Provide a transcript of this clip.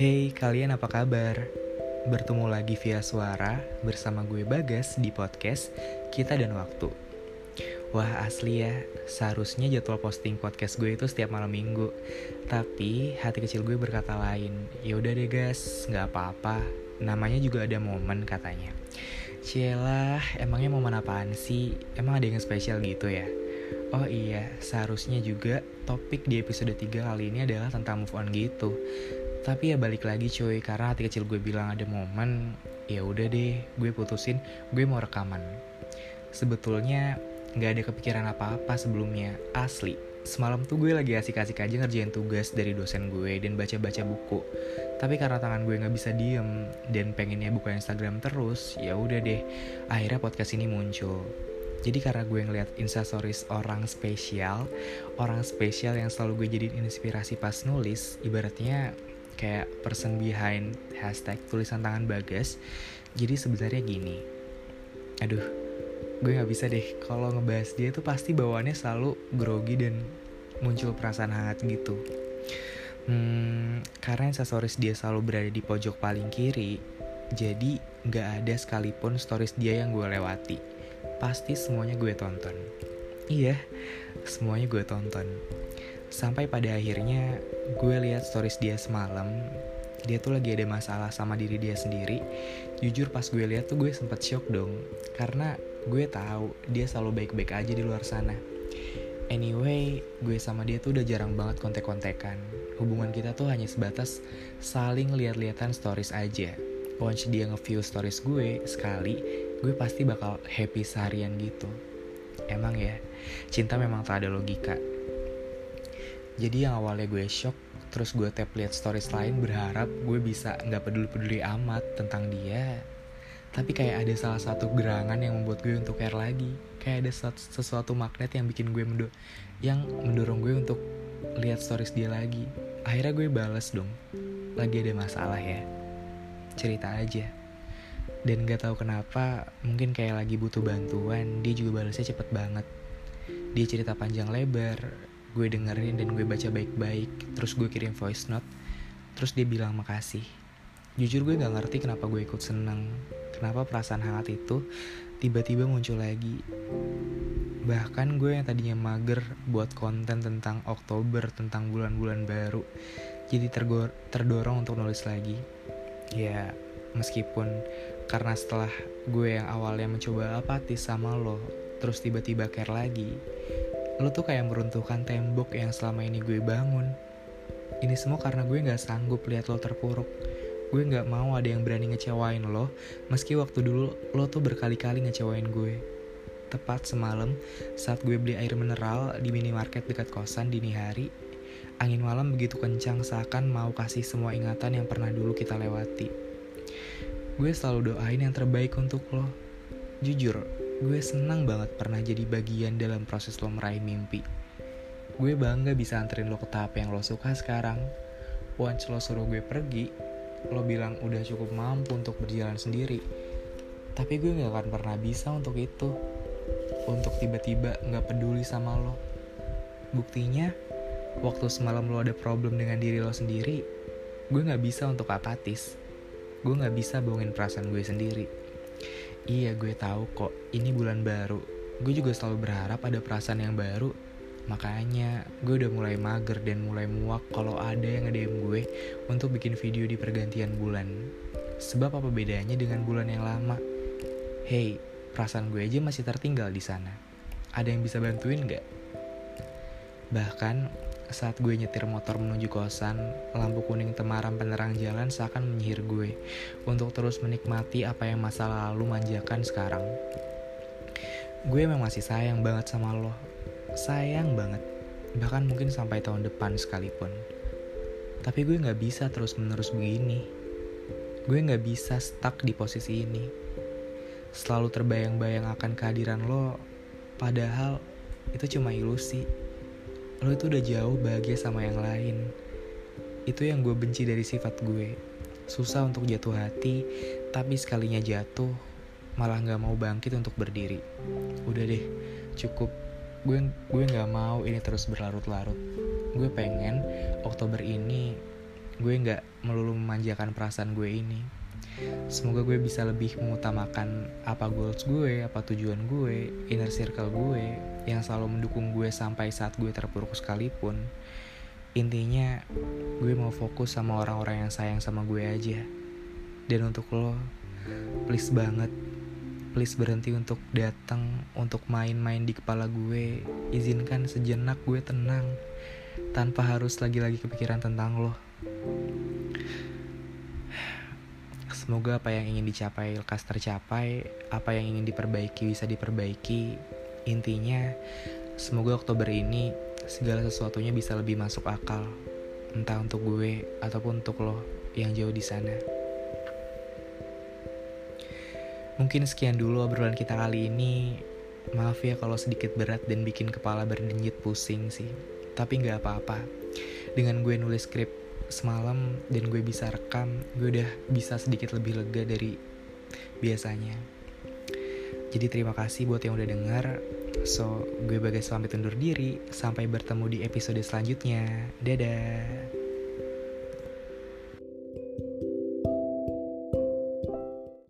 Hey, kalian apa kabar? Bertemu lagi via suara bersama gue Bagas di podcast Kita dan Waktu. Wah asli ya, seharusnya jadwal posting podcast gue itu setiap malam minggu. Tapi hati kecil gue berkata lain. Ya udah deh guys, nggak apa-apa. Namanya juga ada momen katanya. Cielah, emangnya momen apaan sih? Emang ada yang spesial gitu ya? Oh iya, seharusnya juga topik di episode 3 kali ini adalah tentang move on gitu. Tapi ya balik lagi cuy, karena hati kecil gue bilang ada momen, ya udah deh, gue putusin, gue mau rekaman. Sebetulnya nggak ada kepikiran apa-apa sebelumnya, asli. Semalam tuh gue lagi asik-asik aja ngerjain tugas dari dosen gue dan baca-baca buku. Tapi karena tangan gue nggak bisa diem dan pengennya buka Instagram terus, ya udah deh. Akhirnya podcast ini muncul. Jadi karena gue ngeliat instastories orang spesial, orang spesial yang selalu gue jadiin inspirasi pas nulis, ibaratnya kayak person behind hashtag tulisan tangan bagas. Jadi sebenarnya gini, aduh, gue nggak bisa deh kalau ngebahas dia tuh pasti bawaannya selalu grogi dan muncul perasaan hangat gitu. Hmm, karena instastories dia selalu berada di pojok paling kiri, jadi nggak ada sekalipun stories dia yang gue lewati pasti semuanya gue tonton. Iya, semuanya gue tonton. Sampai pada akhirnya gue lihat stories dia semalam, dia tuh lagi ada masalah sama diri dia sendiri. Jujur pas gue lihat tuh gue sempet shock dong, karena gue tahu dia selalu baik-baik aja di luar sana. Anyway, gue sama dia tuh udah jarang banget kontek-kontekan. Hubungan kita tuh hanya sebatas saling lihat-lihatan stories aja. Once dia nge-view stories gue sekali, gue pasti bakal happy seharian gitu. Emang ya, cinta memang tak ada logika. Jadi yang awalnya gue shock, terus gue tap lihat stories lain berharap gue bisa nggak peduli-peduli amat tentang dia. Tapi kayak ada salah satu gerangan yang membuat gue untuk care lagi. Kayak ada sesuatu magnet yang bikin gue mendo yang mendorong gue untuk lihat stories dia lagi. Akhirnya gue bales dong. Lagi ada masalah ya. Cerita aja dan gak tahu kenapa mungkin kayak lagi butuh bantuan dia juga balasnya cepet banget dia cerita panjang lebar gue dengerin dan gue baca baik-baik terus gue kirim voice note terus dia bilang makasih. Jujur gue gak ngerti kenapa gue ikut seneng. Kenapa perasaan hangat itu tiba-tiba muncul lagi. Bahkan gue yang tadinya mager buat konten tentang Oktober tentang bulan-bulan baru jadi terdorong untuk nulis lagi. Ya meskipun karena setelah gue yang awalnya mencoba apatis sama lo terus tiba-tiba care lagi lo tuh kayak meruntuhkan tembok yang selama ini gue bangun. Ini semua karena gue gak sanggup lihat lo terpuruk. Gue gak mau ada yang berani ngecewain lo meski waktu dulu lo tuh berkali-kali ngecewain gue. Tepat semalam saat gue beli air mineral di minimarket dekat kosan dini hari angin malam begitu kencang seakan mau kasih semua ingatan yang pernah dulu kita lewati. Gue selalu doain yang terbaik untuk lo. Jujur, gue senang banget pernah jadi bagian dalam proses lo meraih mimpi. Gue bangga bisa anterin lo ke tahap yang lo suka sekarang. Once lo suruh gue pergi, lo bilang udah cukup mampu untuk berjalan sendiri. Tapi gue gak akan pernah bisa untuk itu. Untuk tiba-tiba gak peduli sama lo. Buktinya, waktu semalam lo ada problem dengan diri lo sendiri, gue gak bisa untuk apatis gue nggak bisa bohongin perasaan gue sendiri iya gue tahu kok ini bulan baru. Gue juga selalu berharap ada perasaan yang baru. Makanya gue udah mulai mager dan mulai muak kalau ada yang nge-DM gue untuk bikin video di pergantian bulan. Sebab apa bedanya dengan bulan yang lama? Hey perasaan gue aja masih tertinggal di sana. Ada yang bisa bantuin gak bahkan saat gue nyetir motor menuju kosan, lampu kuning temaram penerang jalan seakan menyihir gue untuk terus menikmati apa yang masa lalu manjakan sekarang. Gue memang masih sayang banget sama lo, sayang banget, bahkan mungkin sampai tahun depan sekalipun. Tapi gue gak bisa terus-menerus begini. Gue gak bisa stuck di posisi ini. Selalu terbayang-bayang akan kehadiran lo, padahal itu cuma ilusi lo itu udah jauh bahagia sama yang lain. Itu yang gue benci dari sifat gue. Susah untuk jatuh hati, tapi sekalinya jatuh, malah gak mau bangkit untuk berdiri. Udah deh, cukup. Gue gue gak mau ini terus berlarut-larut. Gue pengen Oktober ini gue nggak melulu memanjakan perasaan gue ini semoga gue bisa lebih mengutamakan apa goals gue apa tujuan gue inner circle gue yang selalu mendukung gue sampai saat gue terpuruk sekalipun. Intinya gue mau fokus sama orang-orang yang sayang sama gue aja. Dan untuk lo please banget please berhenti untuk datang untuk main-main di kepala gue. Izinkan sejenak gue tenang tanpa harus lagi-lagi kepikiran tentang lo semoga apa yang ingin dicapai lekas tercapai apa yang ingin diperbaiki bisa diperbaiki intinya semoga Oktober ini segala sesuatunya bisa lebih masuk akal entah untuk gue ataupun untuk lo yang jauh di sana. Mungkin sekian dulu obrolan kita kali ini. Maaf ya kalau sedikit berat dan bikin kepala berdenyut pusing sih. Tapi nggak apa-apa. Dengan gue nulis skrip semalam dan gue bisa rekam, gue udah bisa sedikit lebih lega dari biasanya. Jadi terima kasih buat yang udah denger. So, gue bagai pamit undur diri. Sampai bertemu di episode selanjutnya. Dadah.